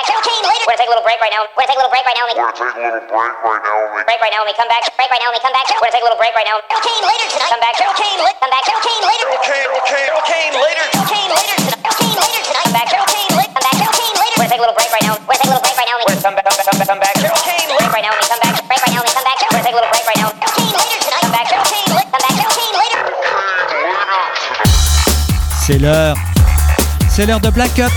back. Cocaine later. We're gonna take a little break right now. We're gonna take a little break right now. We're gonna take a little break right now. Break right now. We come back. Break right now. We come back. We're gonna take a little break right now. Cocaine later tonight. Come back. Cocaine later. Come back. Cocaine later. Cocaine. Cocaine. Cocaine later. Cocaine later tonight. Cocaine later tonight. Come back. Cocaine later. Come back. Cocaine later. We're gonna take a little break right now. We're gonna take a little break right now. We're gonna come back. Come back. Come back. Cocaine later. Break right now. We come back. Break right now. We come back. We're gonna take a little break right now. Cocaine later tonight. Come back. Cocaine later. Come back. Cocaine later. C'est l'heure. C'est l'heure de Black Up.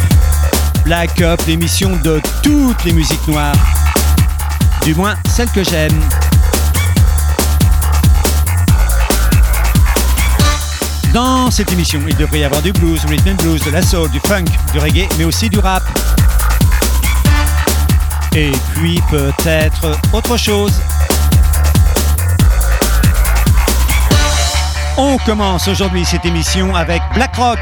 Black Up, l'émission de toutes les musiques noires. Du moins, celles que j'aime. Dans cette émission, il devrait y avoir du blues, du rhythm and blues, de la du funk, du reggae, mais aussi du rap. Et puis peut-être autre chose. On commence aujourd'hui cette émission avec Black Rock.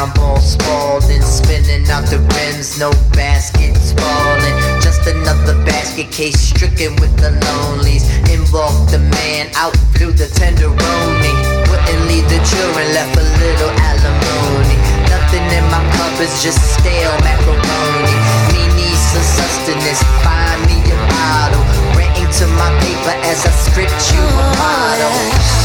Like a round ball sprawled spinning out the rims, no baskets falling. Just another basket case stricken with the lonelies. In walked the man out through the tenderoni. Wouldn't leave the children, left a little alimony. Nothing in my cup is just stale macaroni. Me need some sustenance, find me a bottle. Renting to my paper as I script you a model.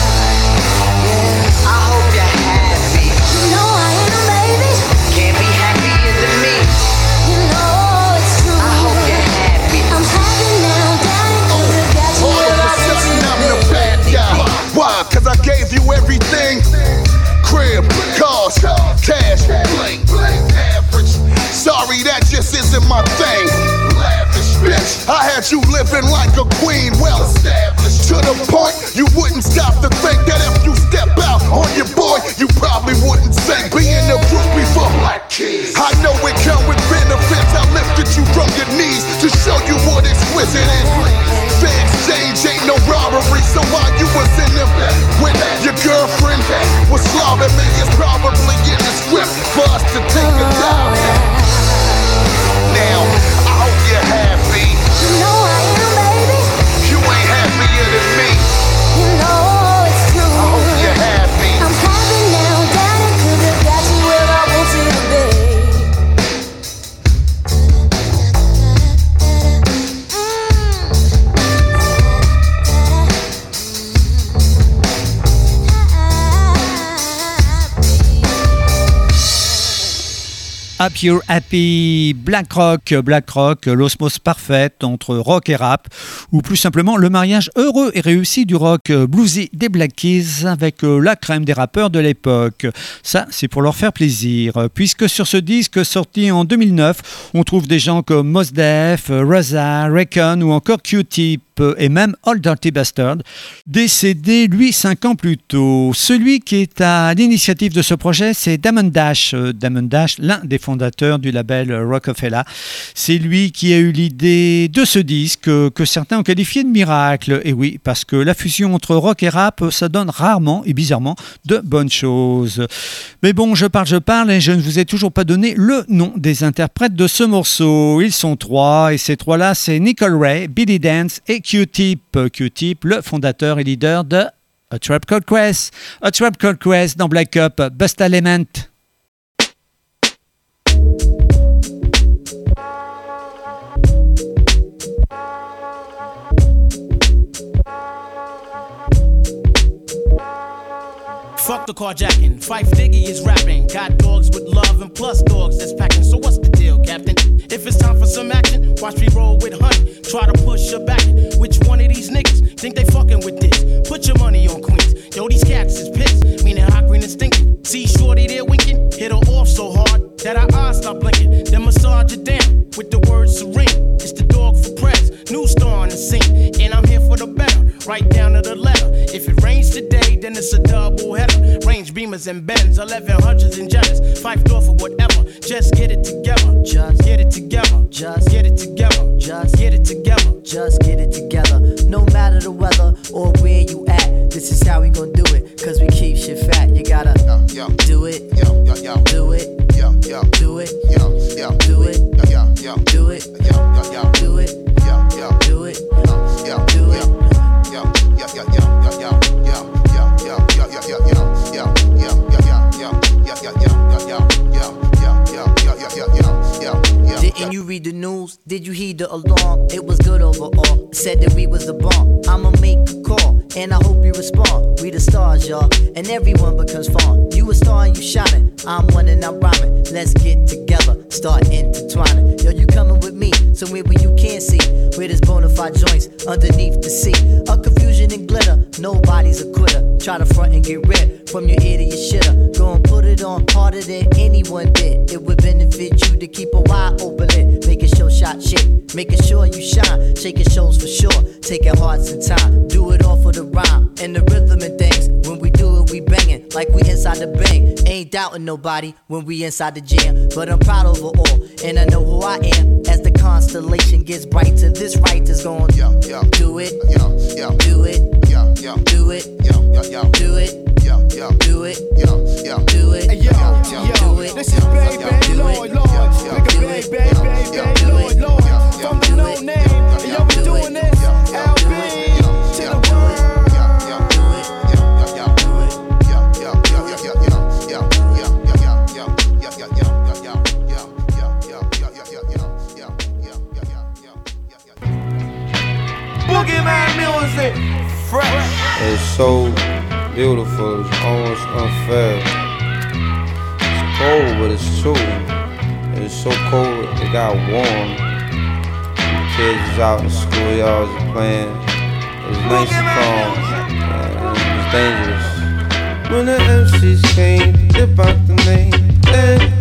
Everything. Crib, cars, cash, bling, average. Sorry, that just isn't my thing. Lavish, bitch. I had you living like a queen, well established. To the point you wouldn't stop to think that if you step out on your boy, you probably wouldn't say being a groupie for black kids. I know it come with benefits. I lifted you from your exquisite is. Fair exchange ain't no robbery, so while you was in them with your girlfriend was slobbing me, it's probably in the script for us to take a dive. Happy You're Happy, Black Rock, Black Rock, l'osmose parfaite entre rock et rap, ou plus simplement le mariage heureux et réussi du rock bluesy des Black Keys avec euh, la crème des rappeurs de l'époque. Ça, c'est pour leur faire plaisir, puisque sur ce disque sorti en 2009, on trouve des gens comme Mos Def, Raza, Recon ou encore Q-Tip et même Old Dirty Bastard, décédé lui cinq ans plus tôt. Celui qui est à l'initiative de ce projet, c'est Damon Dash. Euh, Damon Dash, l'un des fondateurs du label Rockefeller. C'est lui qui a eu l'idée de ce disque euh, que certains ont qualifié de miracle. Et oui, parce que la fusion entre rock et rap, ça donne rarement et bizarrement de bonnes choses. Mais bon, je parle, je parle et je ne vous ai toujours pas donné le nom des interprètes de ce morceau. Ils sont trois et ces trois-là, c'est Nicole Ray, Billy Dance et Q-Tip. Q-Tip, le fondateur et leader de A Trap Called Quest. A Trap Called Quest dans Black Up, Bust Element. Fuck the carjacking. Fife Diggy is rapping. Got dogs with love and plus dogs that's packing. So what's deal, Captain? If it's time for some action, watch me roll with honey. Try to push her back. Which one of these niggas think they fucking with this? Put your money on Queens. Yo, these cats is pissed. Meaning hot green and stinking. See Shorty there winking. Hit her off so hard that her eyes stop blinking. Then massage her down with the word serene. It's the dog for press. New star on the scene. And I'm here for the better. Right down to the letter. If it rains today, then it's a double header. Range beamers and bends, 1100s and jetters. Five door for whatever. Just get it together. Just Get it together. Just Get it together. Just Get it together. Just get it together. No matter the weather or where you at, this is how we gon' do it. Cause we keep shit fat. You gotta yo, do it, yo, yo, yo, do it, yo, yo, do it, yo, yo, do it, yo, yo, do it, yo, yo, yo, do it, read the news? Did you heed the alarm? It was good overall. Said that we was the bomb. I'ma make a call, and I hope you respond. We the stars, y'all, and everyone becomes fun. You a star and you shining. I'm one and I'm rhyming. Let's get together, start intertwining. Yo, you coming with me somewhere where you can't see. Where there's bona fide joints underneath the sea. A confusion and glitter. Nobody's a quitter. Try to front and get rid from your your shitter. Go and put it on harder than anyone did. It would benefit you to keep a wide open lid. Making sure shot shit. Making sure you shine. Shaking shows for sure. Taking hearts and time. Do it all for the rhyme and the rhythm and things. When we do it, we banging like we inside the bang. Ain't doubting nobody when we inside the jam. But I'm proud of it all, and I know who I am. As the constellation gets brighter, this right is going Yo, yo, do it, yo, yo, do it, yo, yo, do it, yo, yo, yo, do it, yo, yo, do it, yo, out in the school, y'all playing. It was nice and calm, and it was dangerous. When the MCs came, they about the name. Hey.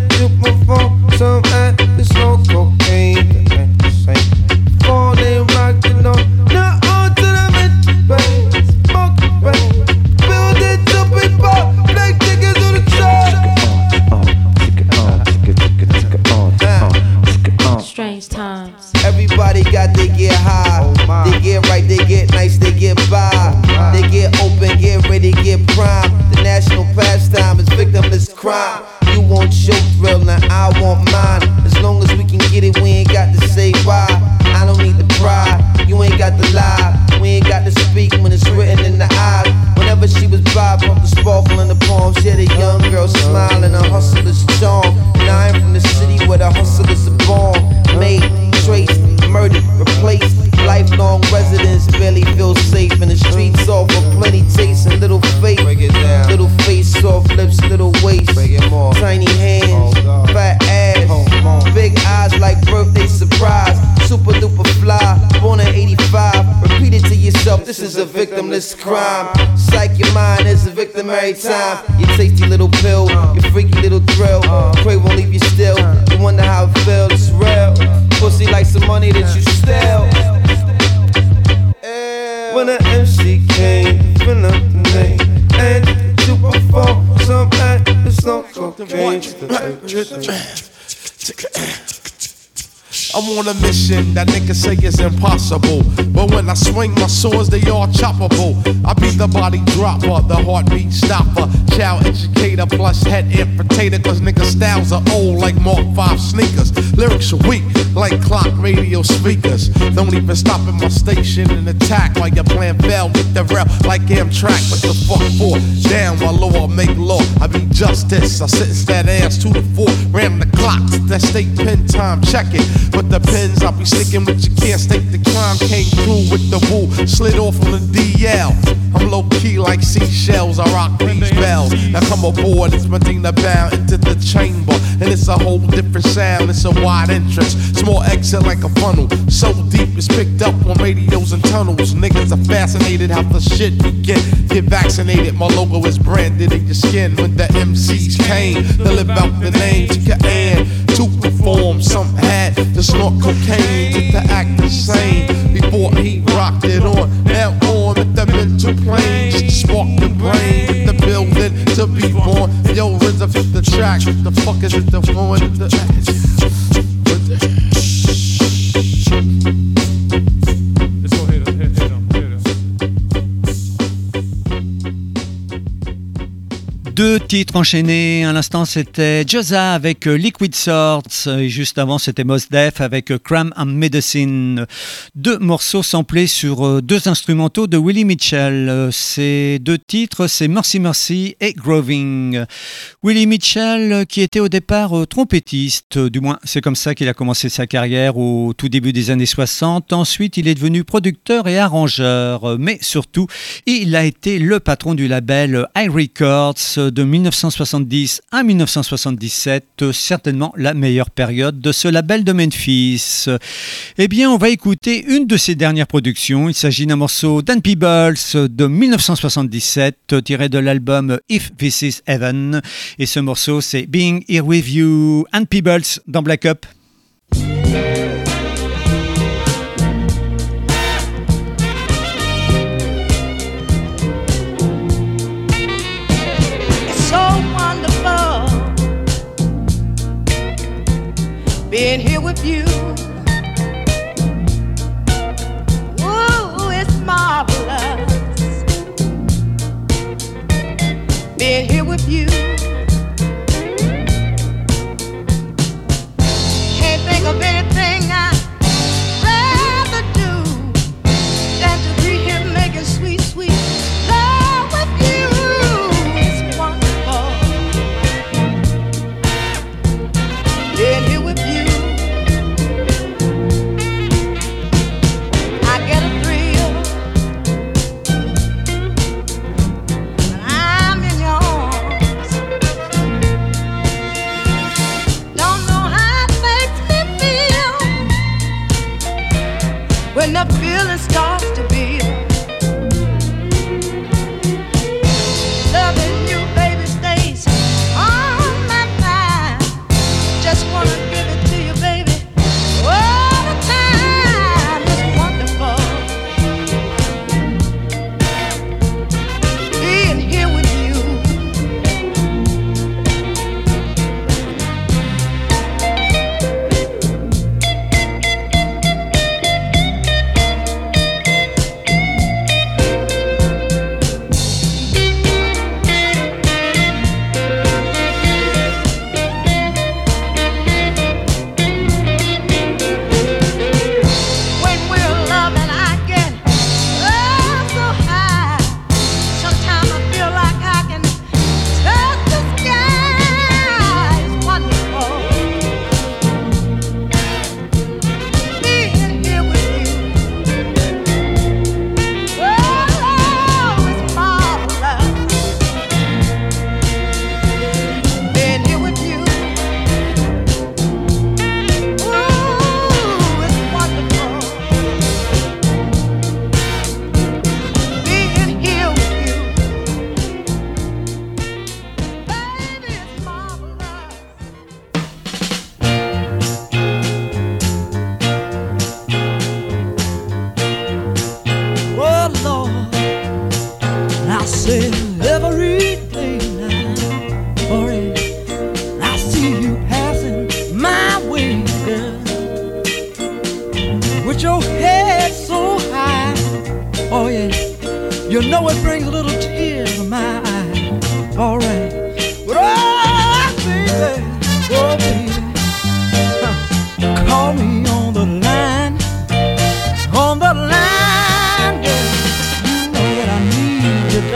the sparkle in the palms. Yeah, the young girl smiling, a hustler's charm. Nine from the city where the hustle is a bomb. Made traits murdered, replaced. Lifelong residents barely feel safe in the streets. Offer plenty taste and little faith. Little face, soft lips, little waist. Tiny hands, fat ass, big eyes like birthday surprise. Super duper fly, born in 85. Repeat it to yourself, this is a victimless crime. Psych your mind is a victim every time. Your tasty little pill, your freaky little thrill. Pray won't leave you still. You wonder how it feels, it's real. Pussy like some money that you steal. When the MC came, fill up the name, and you perform some act, it's no cocaine. I'm on a mission that niggas say is impossible. But when I swing my swords, they all choppable. I be the body dropper, the heartbeat stopper, child educator, plus head amputator. Cause niggas' styles are old like Mark 5 sneakers. Lyrics are weak like clock radio speakers. Don't even stop at my station and attack while you're playing bell with the rail like Amtrak. What the fuck for? Down my law make law. I be justice. I sentence that ass two to four. Ram the clocks. That state pen time. Check it. But the pens I'll be sticking with you can't stake the crime. Came through with the woo. Slid off on the DL. I'm low key like seashells. I rock these bells. Now come aboard. It's Medina bound into the chamber. It's a whole different sound. It's a wide entrance. Small exit like a funnel. So deep it's picked up on radios and tunnels. Niggas are fascinated how the shit begin. Get Get vaccinated. My logo is branded in your skin when the MCs came to live out the name to your and to perform. Some had to snort cocaine to act the same. Before he rocked it on, now on with the mental plane. Just to spark the brain born. Yo, RZA fit the track. The fuck is it? The phone? The Deux titres enchaînés. À l'instant, c'était Josa avec euh, Liquid Swords. Et juste avant, c'était Mos Def avec euh, Cram and Medicine. Deux morceaux samplés sur euh, deux instrumentaux de Willie Mitchell. Ces deux titres, c'est Mercy Mercy et Groving. Willie Mitchell, qui était au départ trompettiste, du moins c'est comme ça qu'il a commencé sa carrière au tout début des années 60. Ensuite, il est devenu producteur et arrangeur. Mais surtout, il a été le patron du label High Records de 1970 à 1977, certainement la meilleure période de ce label de Memphis. Eh bien, on va écouter une de ses dernières productions. Il s'agit d'un morceau d'Anne Peebles de 1977, tiré de l'album If This Is Heaven. Et ce morceau, c'est Being Here With You, Anne Peebles dans Black Up. Being here with you. Ooh, it's marvelous being here with you.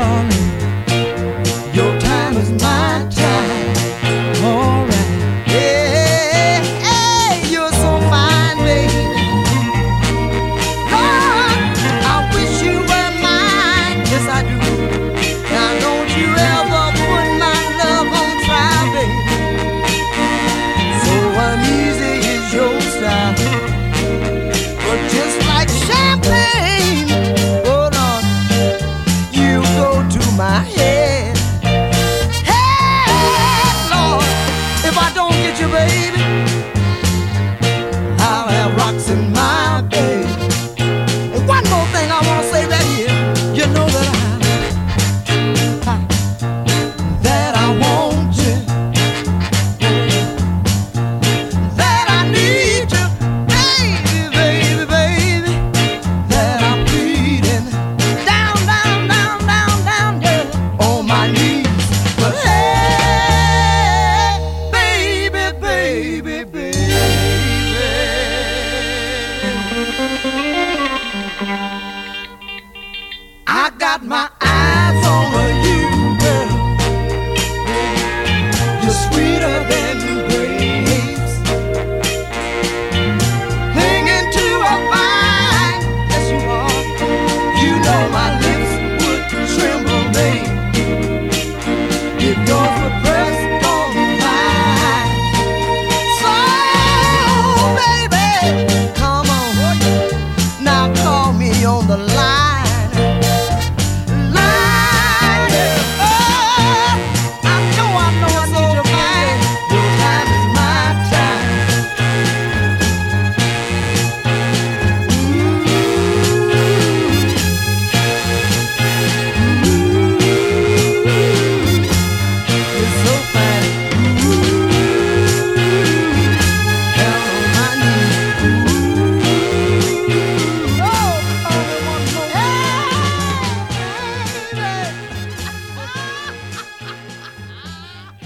Need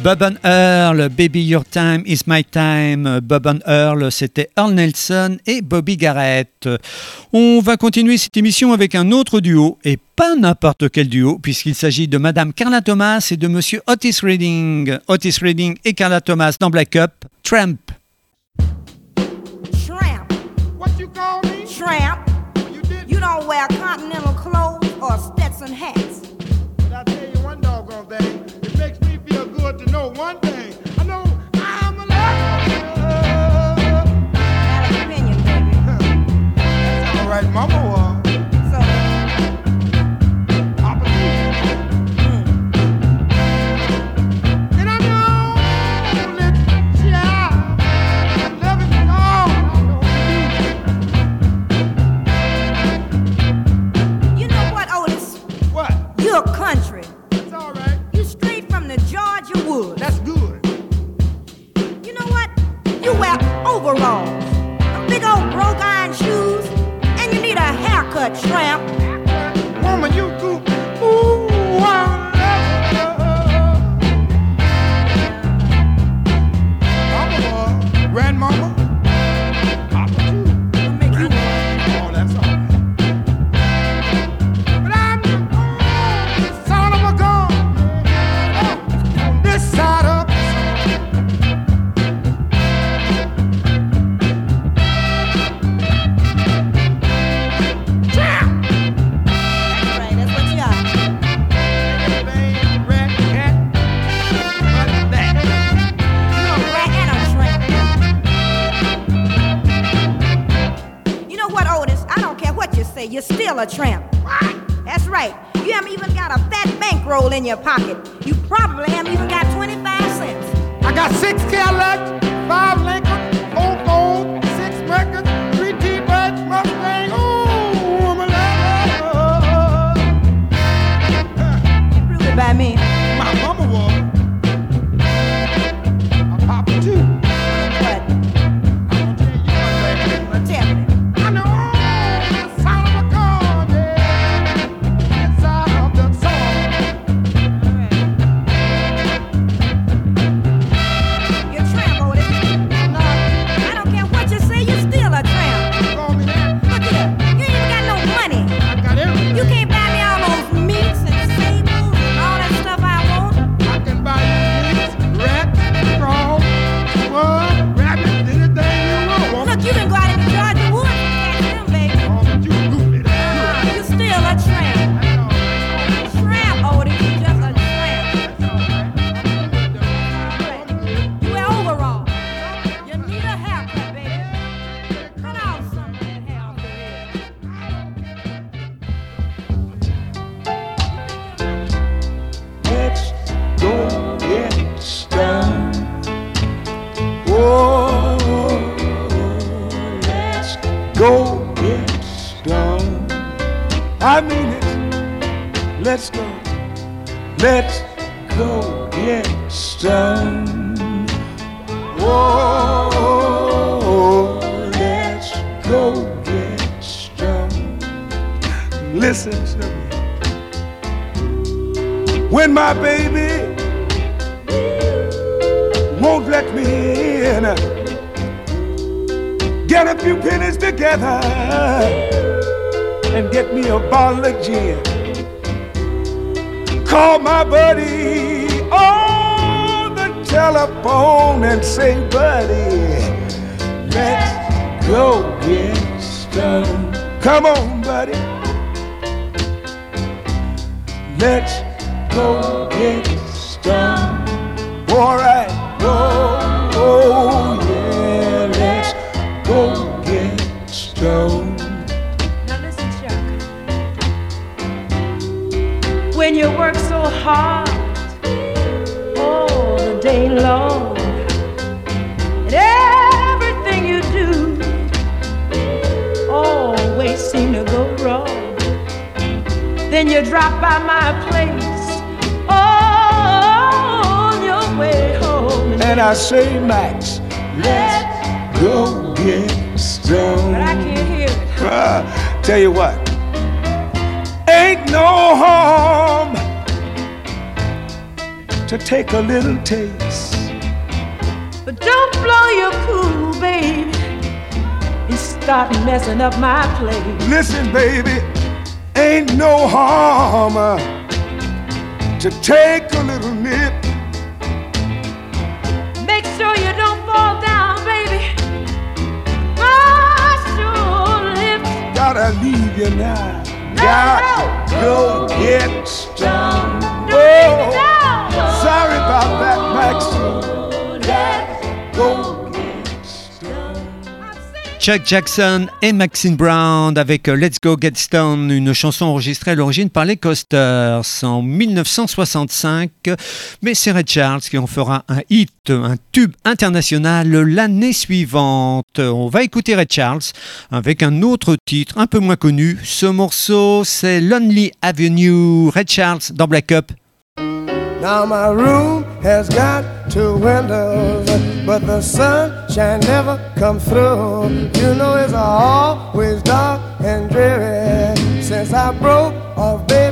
Bob and Earl, Baby Your Time Is My Time. Bob and Earl, c'était Earl Nelson et Bobby Garrett. On va continuer cette émission avec un autre duo, et pas n'importe quel duo, puisqu'il s'agit de Madame Carla Thomas et de Monsieur Otis Redding. Otis Redding et Carla Thomas dans Black Up, Tramp. Tramp. What you call me? Tramp. You, you don't wear continental clothes or Stetson hats. to know one thing. I know I'm alive. Baby. All right, mama. a bottle of gin. Call my buddy on the telephone and say, buddy, let's go get stoned. Come on, buddy. Let's go get stoned. All right. Whoa, oh, yeah, let's go get stoned. when you work so hard all the day long. And everything you do always seem to go wrong. Then you drop by my place on your way home. And, and I say, Max, let's go get stoned. But I can't hear it. Tell you what no harm to take a little taste. But don't blow your cool, baby, and start messing up my plate. Listen, baby, ain't no harm uh, to take a little nip. Make sure you don't fall down, baby. Brush your lips. Gotta leave you now. No, yeah go get Chuck Jackson et Maxine Brown avec euh, Let's Go Get Stone, une chanson enregistrée à l'origine par les Coasters en 1965. Mais c'est Ray Charles qui en fera un hit, un tube international l'année suivante. On va écouter Ray Charles avec un autre titre un peu moins connu. Ce morceau, c'est Lonely Avenue. Ray Charles dans Black Up Now my room has got two windows, but the sunshine never comes through. You know it's always dark and dreary since I broke off, baby.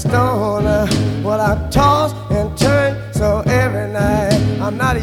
stoner. Uh, well, I toss and turn so every night I'm not a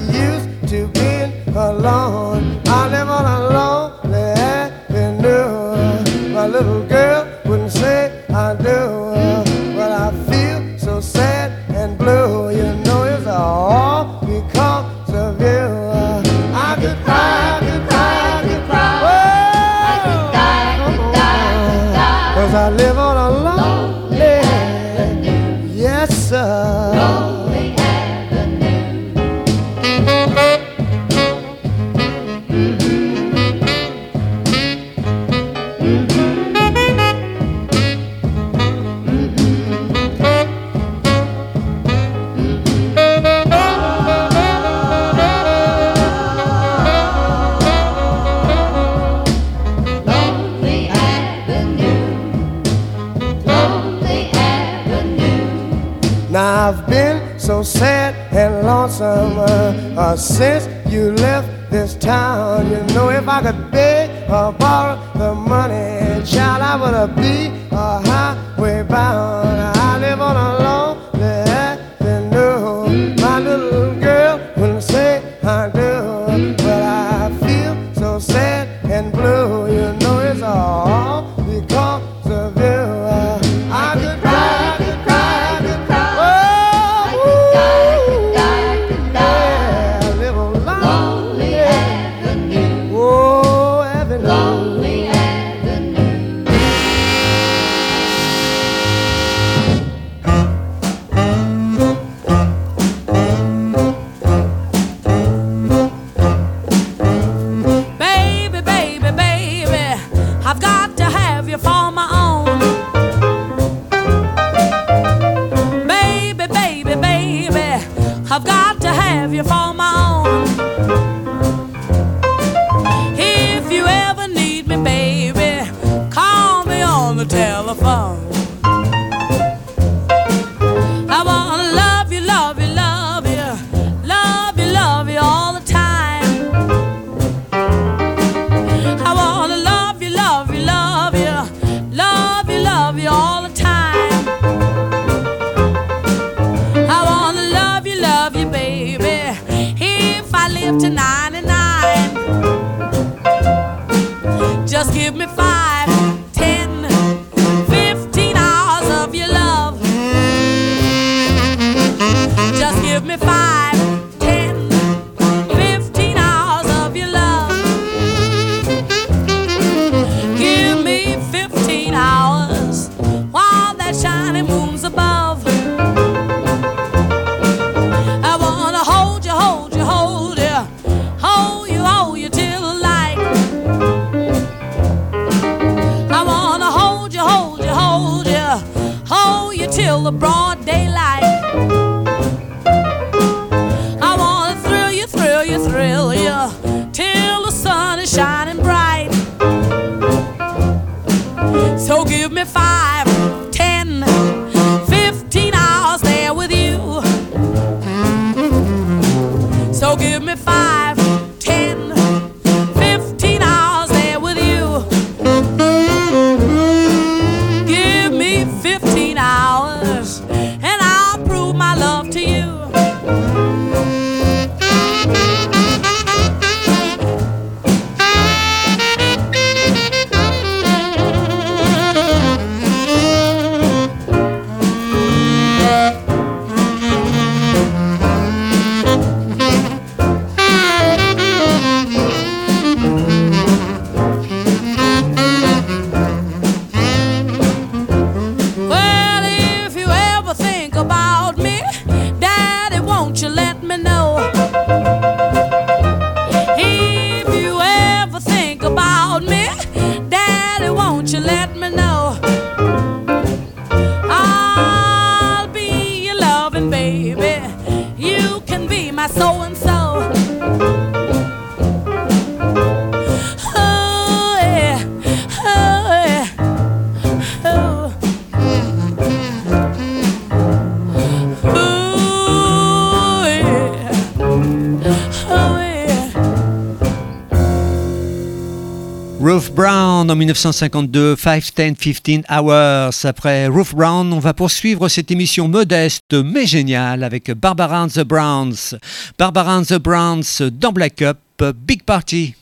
1952, 5, 10, 15 Hours. Après Ruth Brown, on va poursuivre cette émission modeste mais géniale avec Barbara the Browns. Barbara the Browns dans Black Up, Big Party.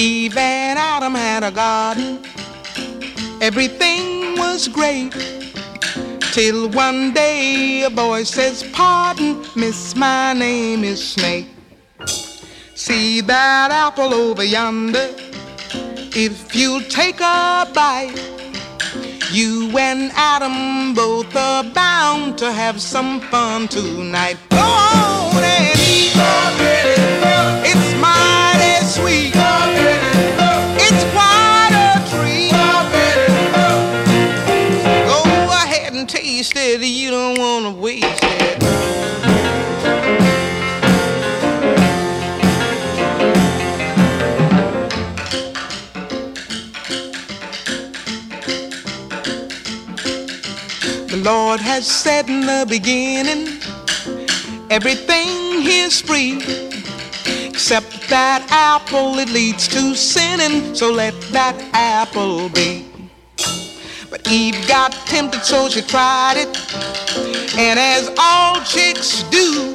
Eve and Adam had a garden. Everything was great. Till one day a boy says, Pardon, miss, my name is Snake. See that apple over yonder? If you take a bite, you and Adam both are bound to have some fun tonight. Go on and eat. It. You don't want to waste it. The Lord has said in the beginning, everything is free. Except that apple, it leads to sinning, so let that apple be. Eve got tempted, so she tried it. And as all chicks do,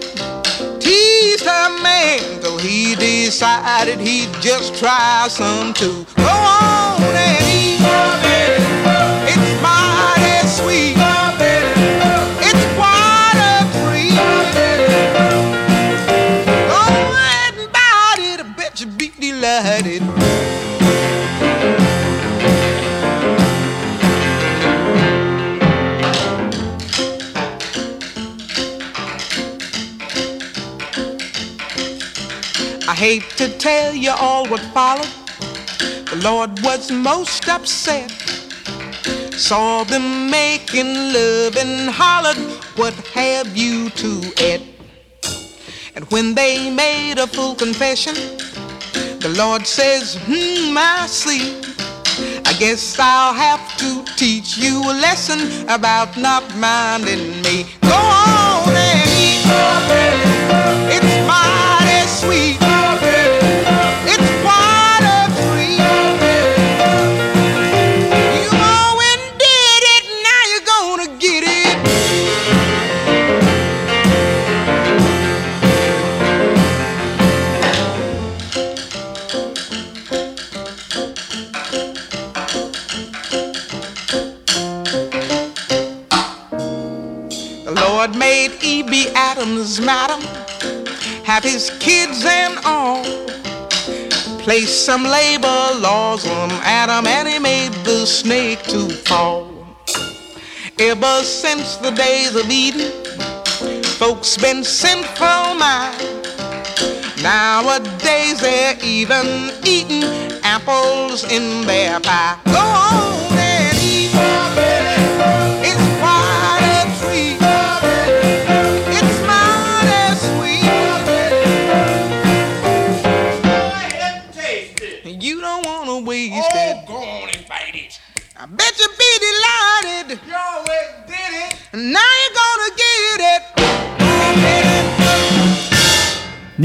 teased her man, till he decided he'd just try some too. Go on and eat. Hate to tell you all what followed. The Lord was most upset. Saw them making love and hollered, What have you to eat? And when they made a full confession, the Lord says, Hmm, I see. I guess I'll have to teach you a lesson about not minding me. Go Adams, madam, have his kids and all. Placed some labor laws on Adam and he made the snake to fall. Ever since the days of Eden, folks been sinful mind. Nowadays they're even eating apples in their pie. Go on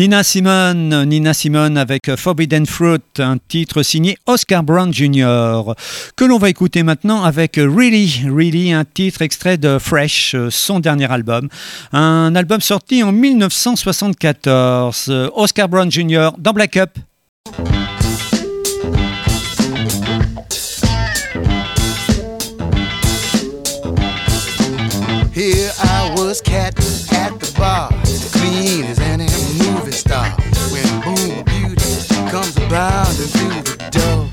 Nina Simone, Nina Simone avec Forbidden Fruit, un titre signé Oscar Brown Jr. que l'on va écouter maintenant avec Really, Really, un titre extrait de Fresh, son dernier album, un album sorti en 1974. Oscar Brown Jr. dans Black Up. Here I was at the bar, bounding through the door.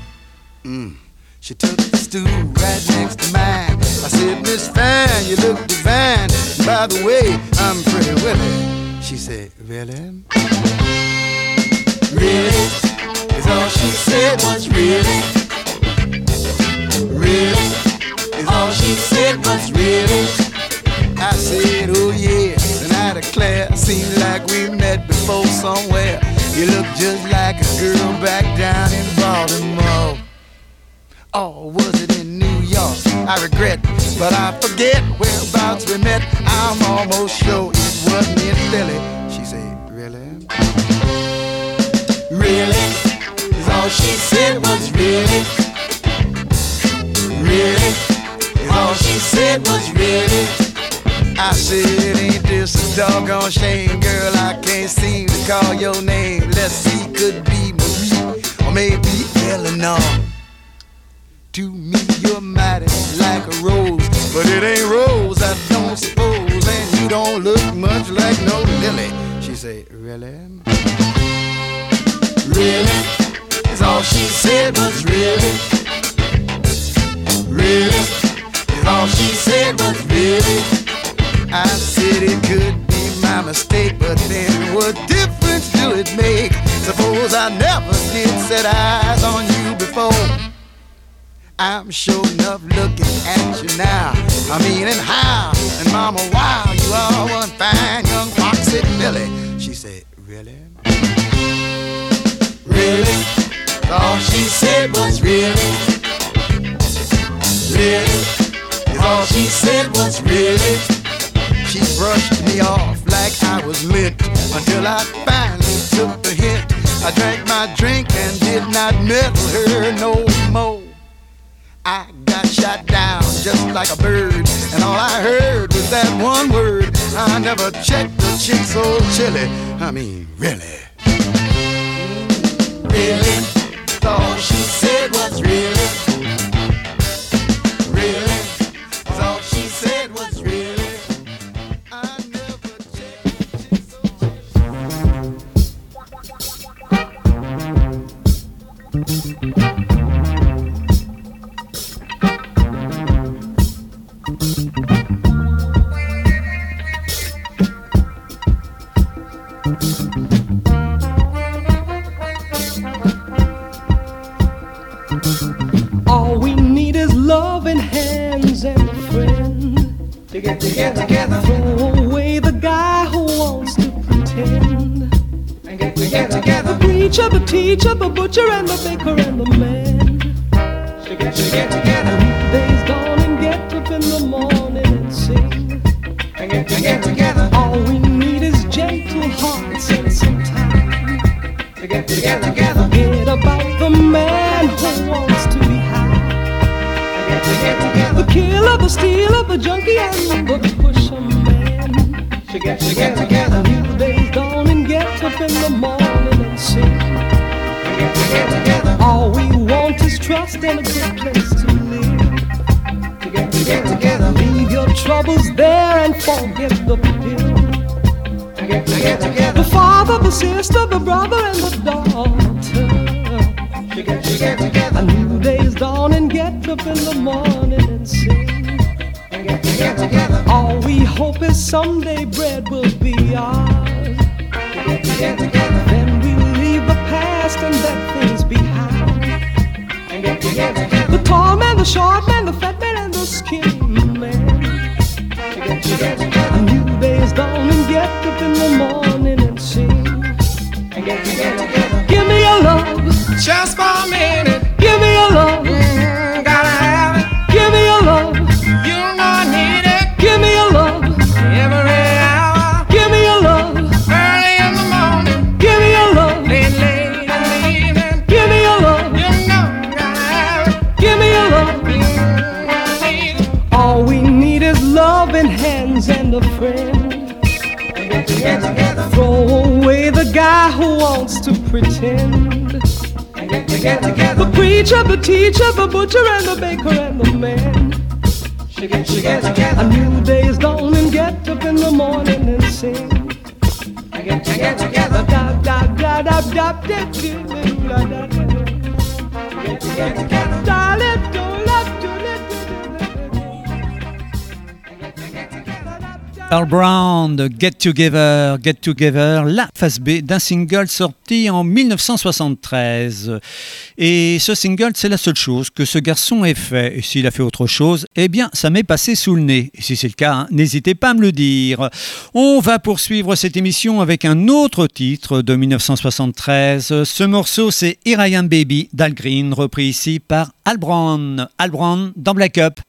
Mm. She took the stool right next to mine. I said, Miss Fan, you look divine. And by the way, I'm pretty willing. She said, Really? Really? Is all she said was really? Really? Is all she said was really? I said, oh yeah, and I declare, seems like we met before somewhere. You look just like a girl back down in Baltimore. Oh, was it in New York? I regret, but I forget whereabouts we met. I'm almost sure mean, really. Really? A new day's dawn and get up in the morning and sing. All we hope is someday bread will be ours. Then we leave the past and let things behind. The tall man, the short man, the fat man, and the skinny man. A new day's dawn and get up in the morning. just for me. teacher, the teacher, the butcher, and the baker, and the man. She gets, she gets, she gets. Earl Brown Get Together, Get Together, la face B d'un single sorti en 1973. Et ce single, c'est la seule chose que ce garçon ait fait. Et s'il a fait autre chose, eh bien, ça m'est passé sous le nez. Et si c'est le cas, hein, n'hésitez pas à me le dire. On va poursuivre cette émission avec un autre titre de 1973. Ce morceau, c'est Irian Baby d'Al Green, repris ici par Al Brown. Al Brown dans Black Up.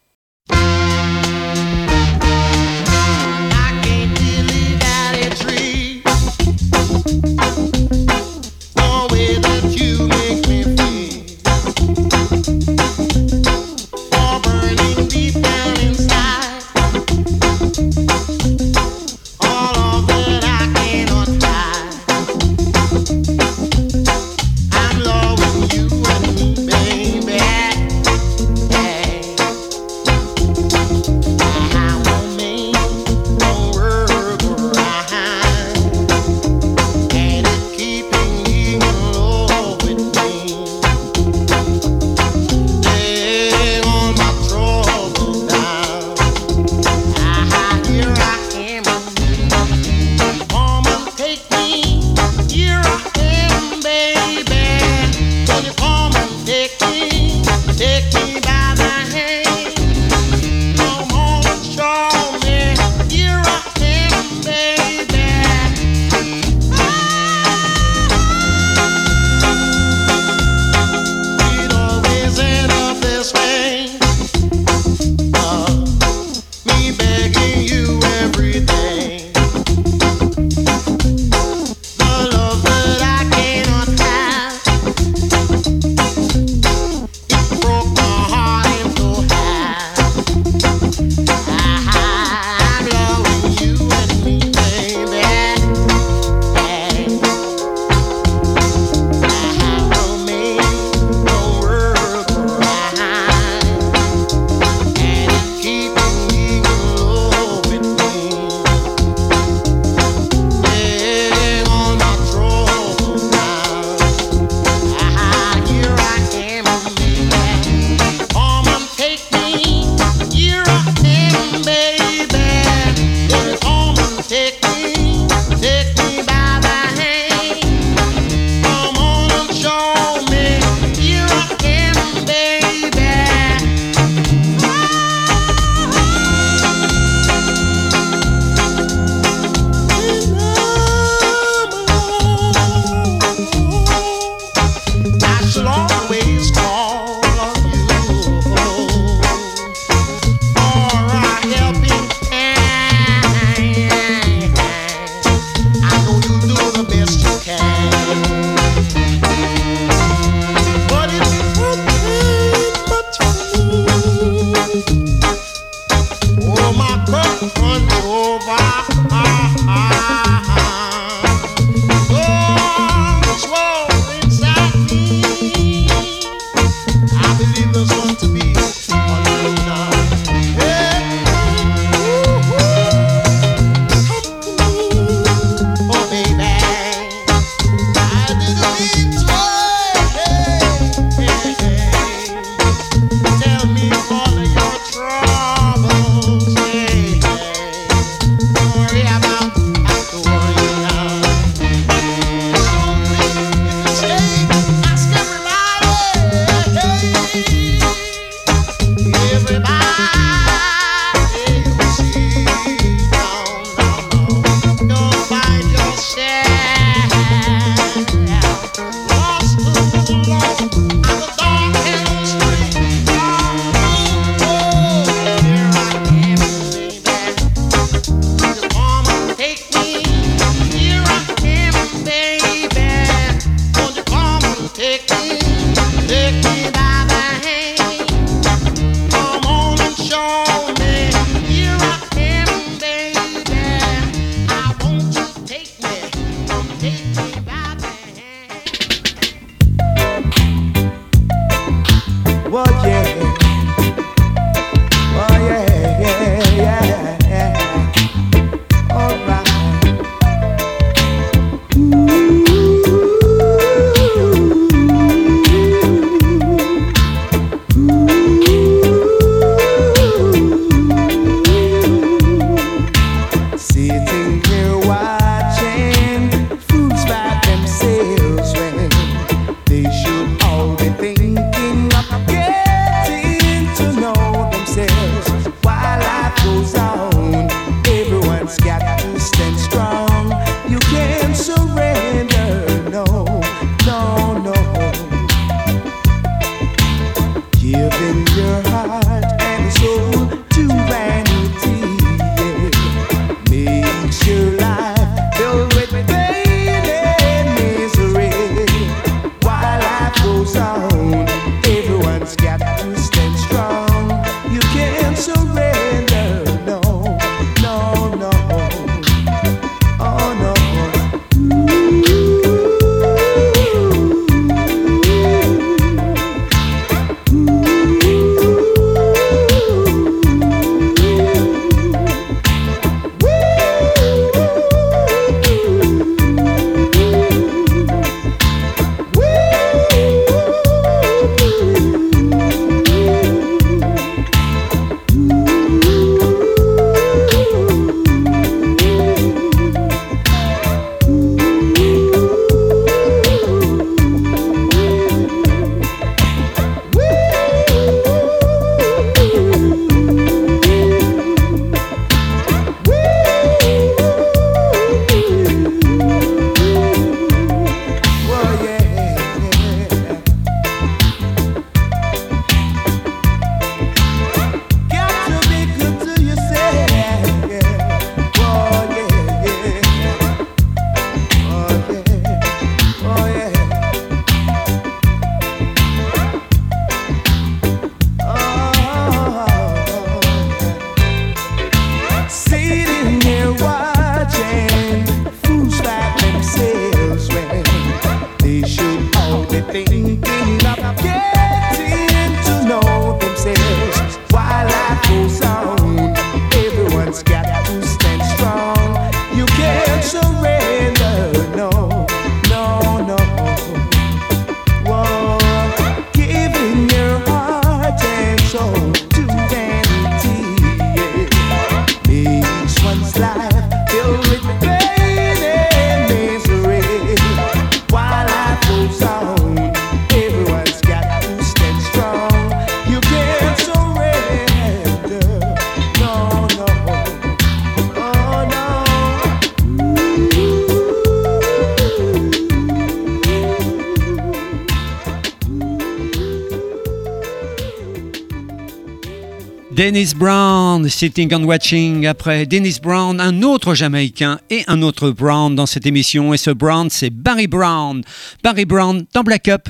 Dennis Brown, Sitting and Watching. Après Dennis Brown, un autre Jamaïcain et un autre Brown dans cette émission. Et ce Brown, c'est Barry Brown. Barry Brown dans Black Up.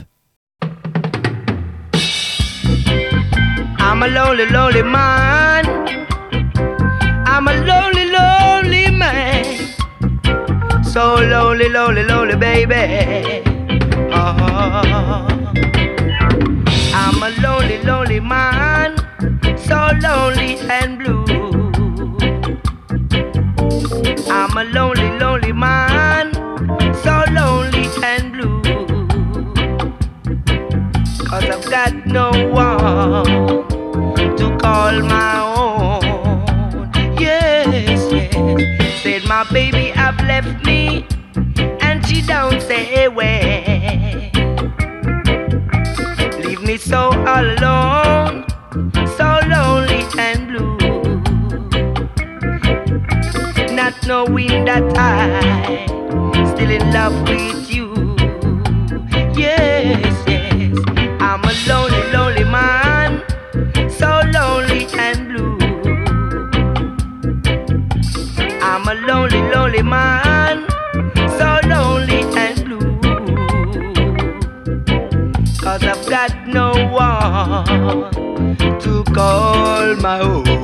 I'm a lonely, lonely man. I'm a lonely, lonely man. So lonely, lonely, lonely, baby. Oh. I'm a lonely, lonely man. So lonely and blue. I'm a lonely, lonely man. So lonely and blue. Cause I've got no one to call my own. Yes, yes. Said my baby I've left me and she don't say where. Leave me so alone, Knowing that I'm still in love with you. Yes, yes. I'm a lonely, lonely man, so lonely and blue. I'm a lonely, lonely man, so lonely and blue. Cause I've got no one to call my own.